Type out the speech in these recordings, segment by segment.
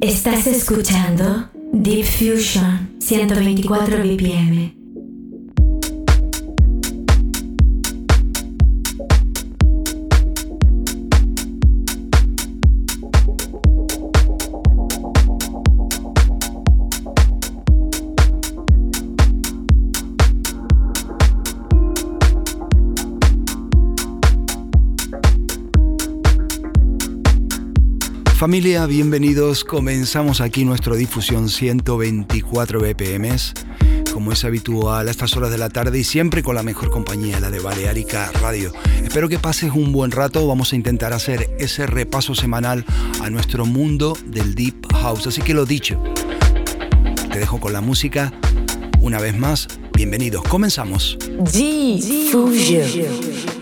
Estás escuchando Deep Fusion 124 BPM. Familia, bienvenidos. Comenzamos aquí nuestra difusión 124 BPMs, como es habitual a estas horas de la tarde y siempre con la mejor compañía, la de Balearica Radio. Espero que pases un buen rato. Vamos a intentar hacer ese repaso semanal a nuestro mundo del Deep House. Así que lo dicho, te dejo con la música. Una vez más, bienvenidos. Comenzamos. Deep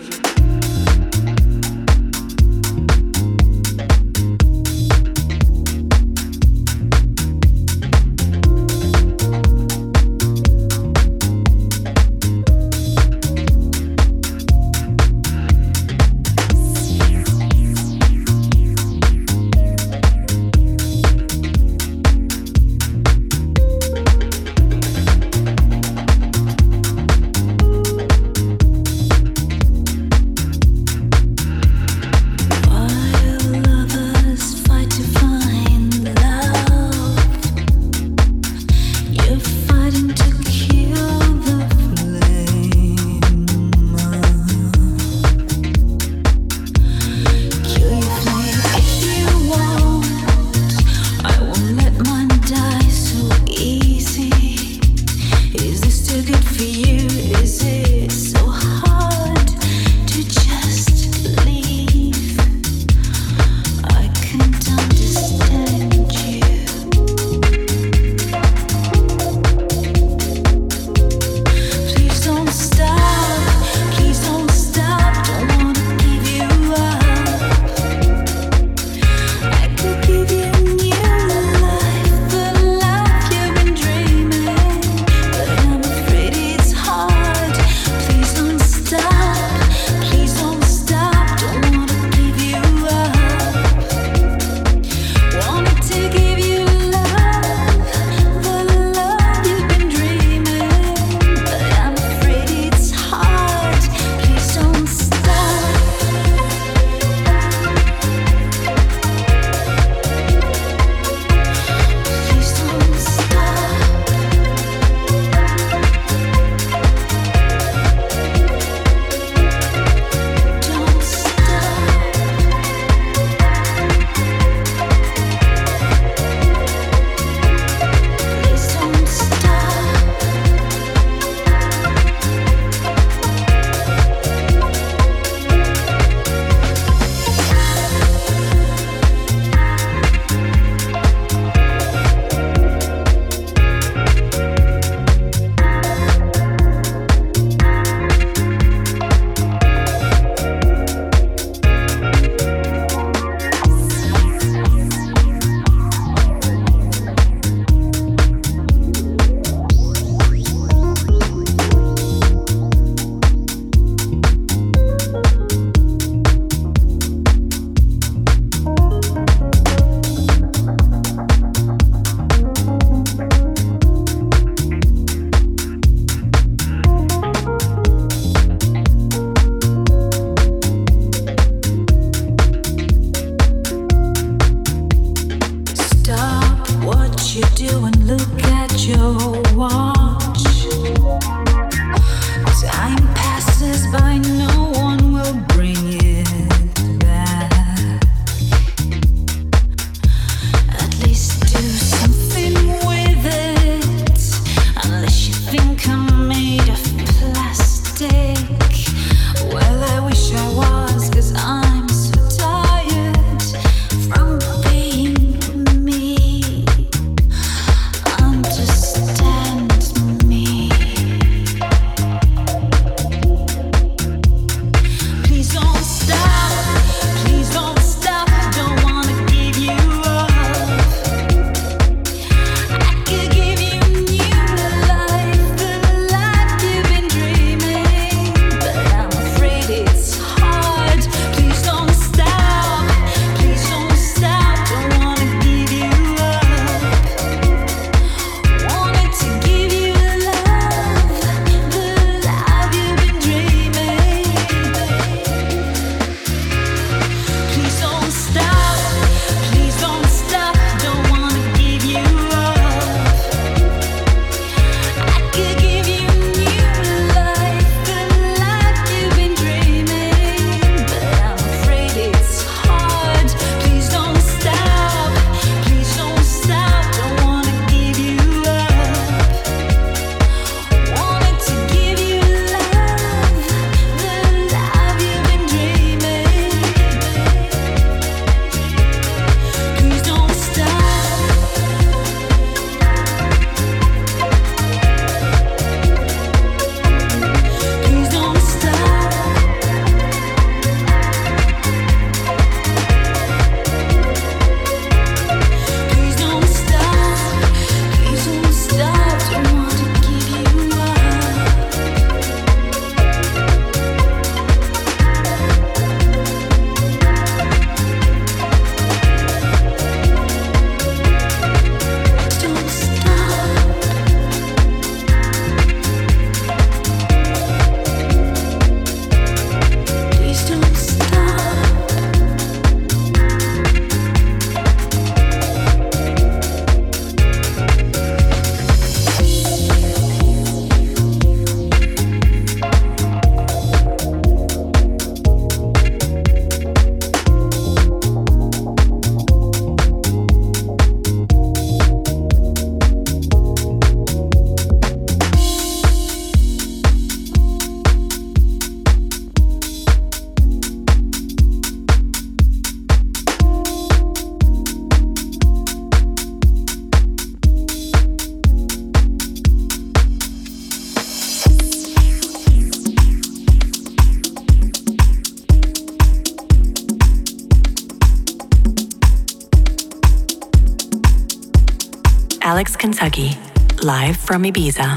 from Ibiza.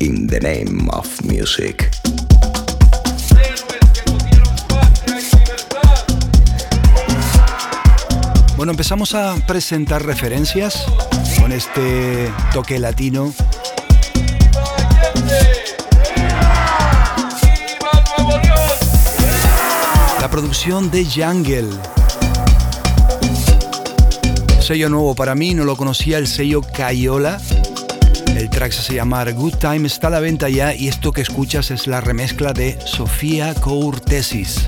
In the name of music. Bueno, empezamos a presentar referencias con este toque latino. La producción de Jungle. sello nuevo para mí, no lo conocía, el sello Cayola. El track se llama Good Time, está a la venta ya y esto que escuchas es la remezcla de Sofía Courtesis.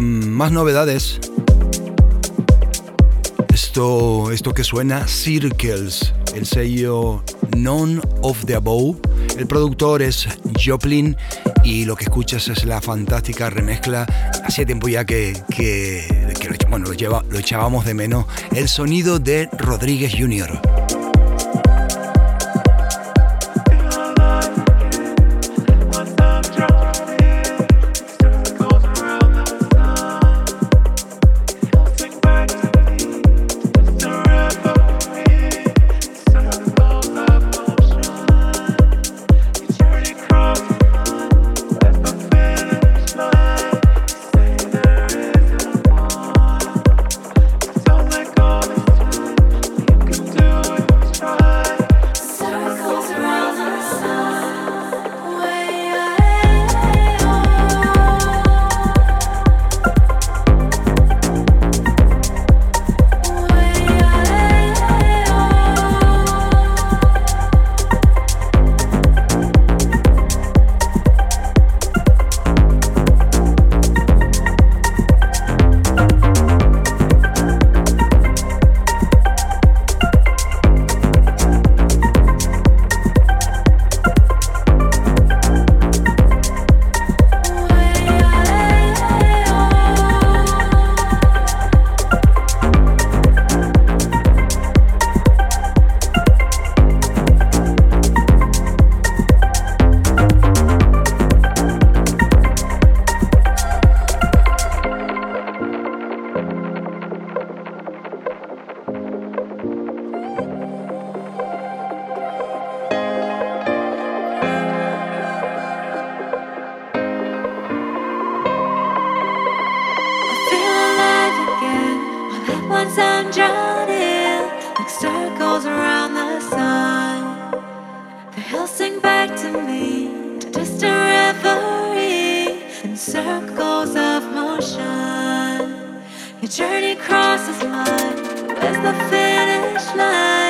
Más novedades. Esto, esto que suena Circles, el sello None of the Above. El productor es Joplin y lo que escuchas es la fantástica remezcla. Hacía tiempo ya que, que, bueno, lo, lleva, lo echábamos de menos. El sonido de Rodríguez Jr. Since I'm drowning, like circles around the sun, the hills sing back to me, to just a reverie in circles of motion. Your journey crosses mine, where's the finish line?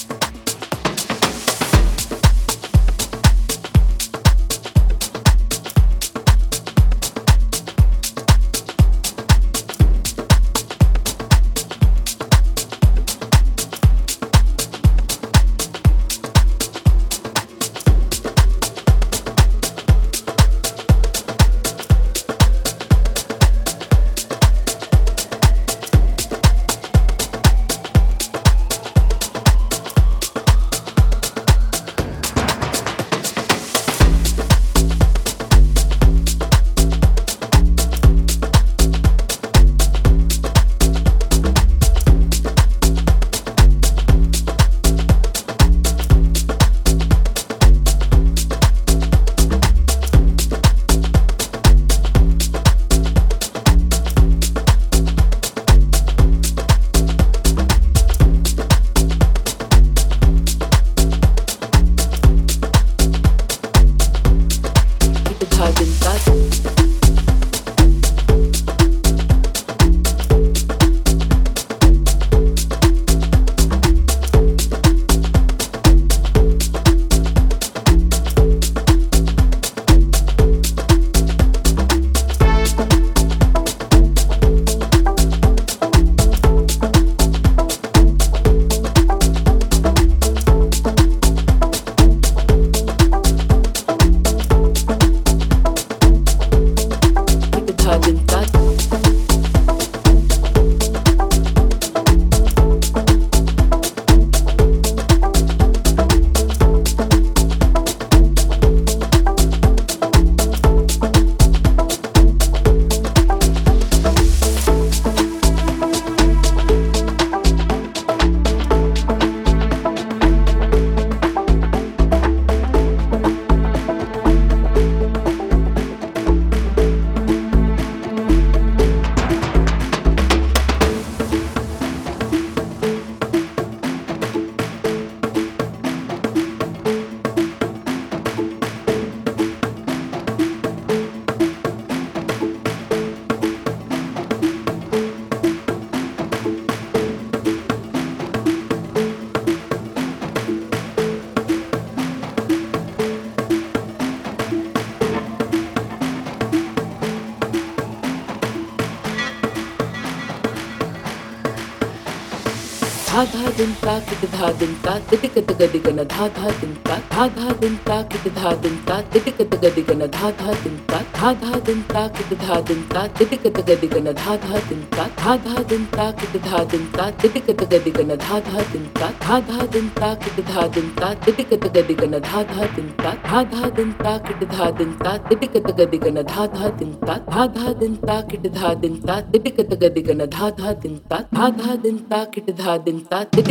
धा का धा दिन का तिट कत गदि गन धा धा दिन का धा धा दिन का कित धा दिन का तिट कत गदि गन धा धा दिन का धा धा दिन का कित धा दिन का तिट कत गदि गन धा धा दिन का धा धा दिन का कित धा दिन का तिट कत गदि गन धा धा दिन का धा धा दिन का कित धा दिन का तिट कत गदि गन धा धा दिन का धा धा दिन का कित धा दिन का तिट कत गदि गन धा धा दिन का धा धा दिन का किट धा दिन का तिट कत गदि गन धा धा दिन का धा धा दिन का किट धा दिन का तिट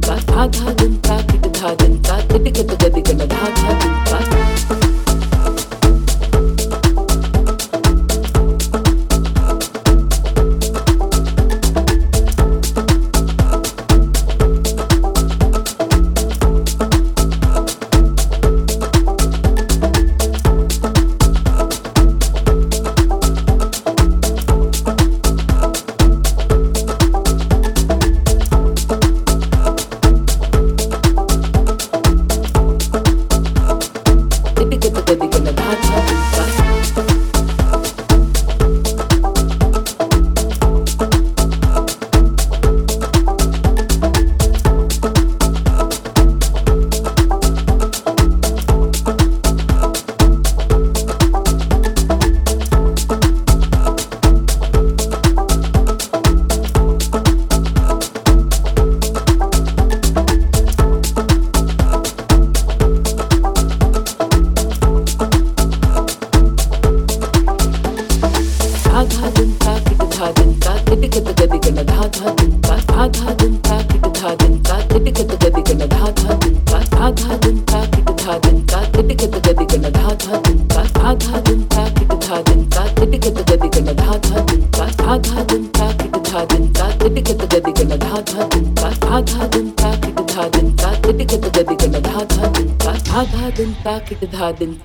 आधा दिन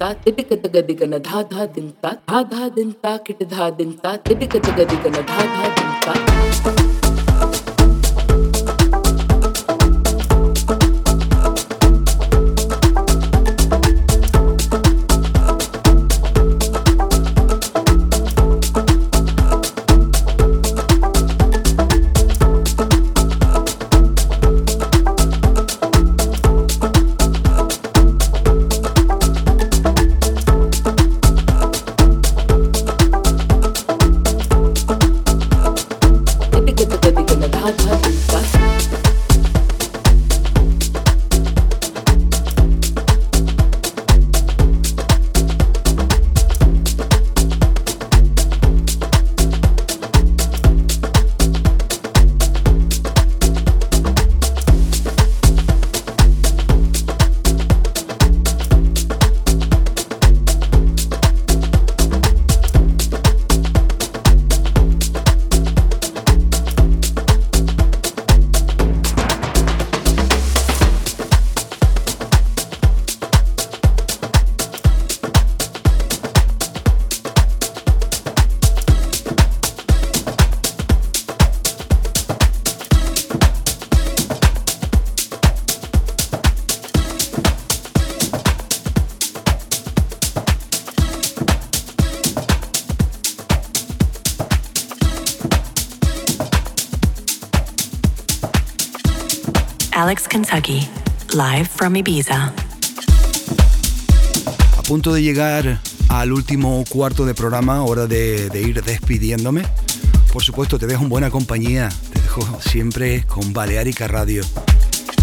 ता तिट तगदिक न धा धा दिन धा धा दिन किट धा दिन ता तिट गद गद धा धा दिन from Ibiza. A punto de llegar al último cuarto de programa, hora de, de ir despidiéndome. Por supuesto, te dejo en buena compañía. Te dejo siempre con Balearica Radio.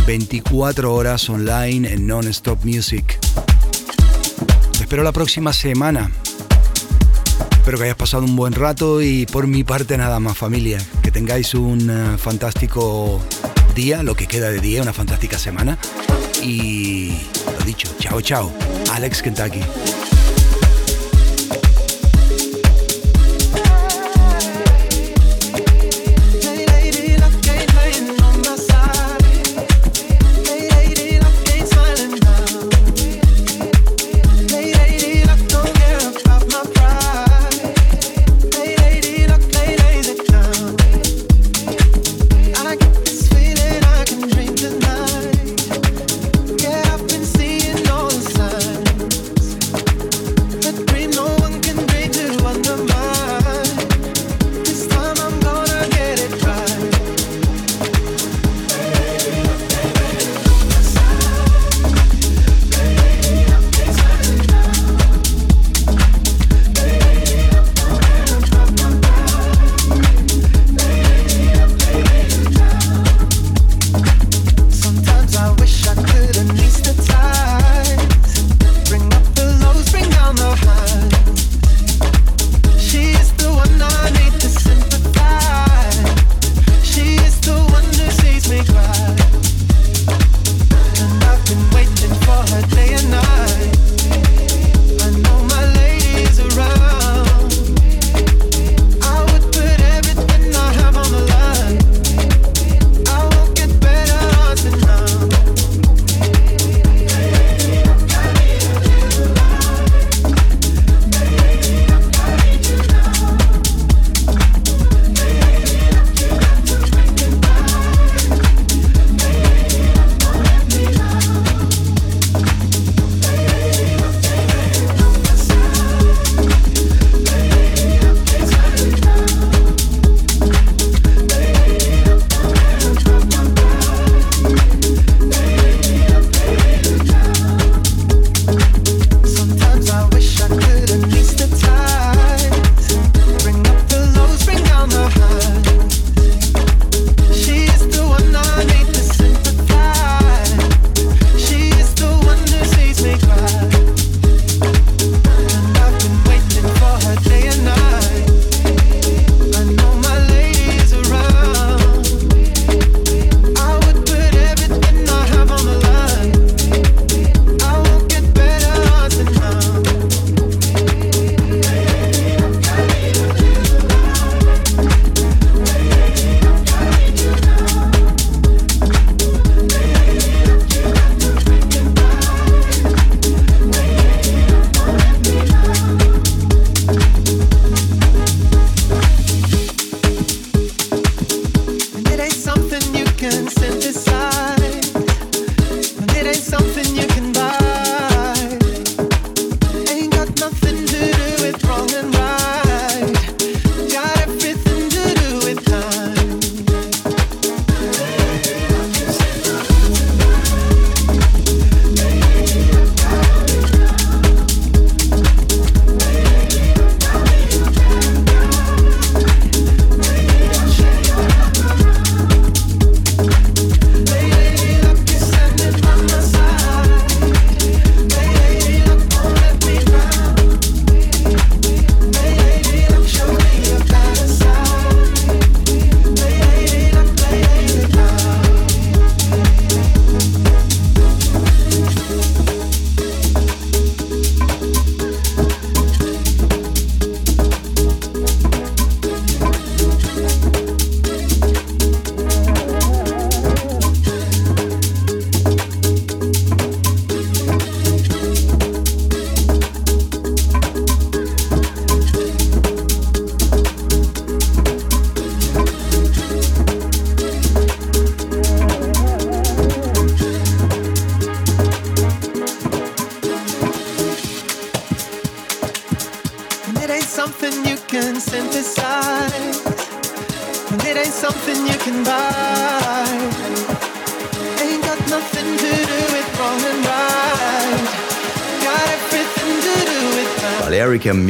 24 horas online en Non-Stop Music. Te espero la próxima semana. Espero que hayas pasado un buen rato y por mi parte nada más familia. Que tengáis un uh, fantástico día, lo que queda de día, una fantástica semana. Y lo dicho, chao, chao. Alex Kentucky.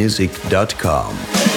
music.com.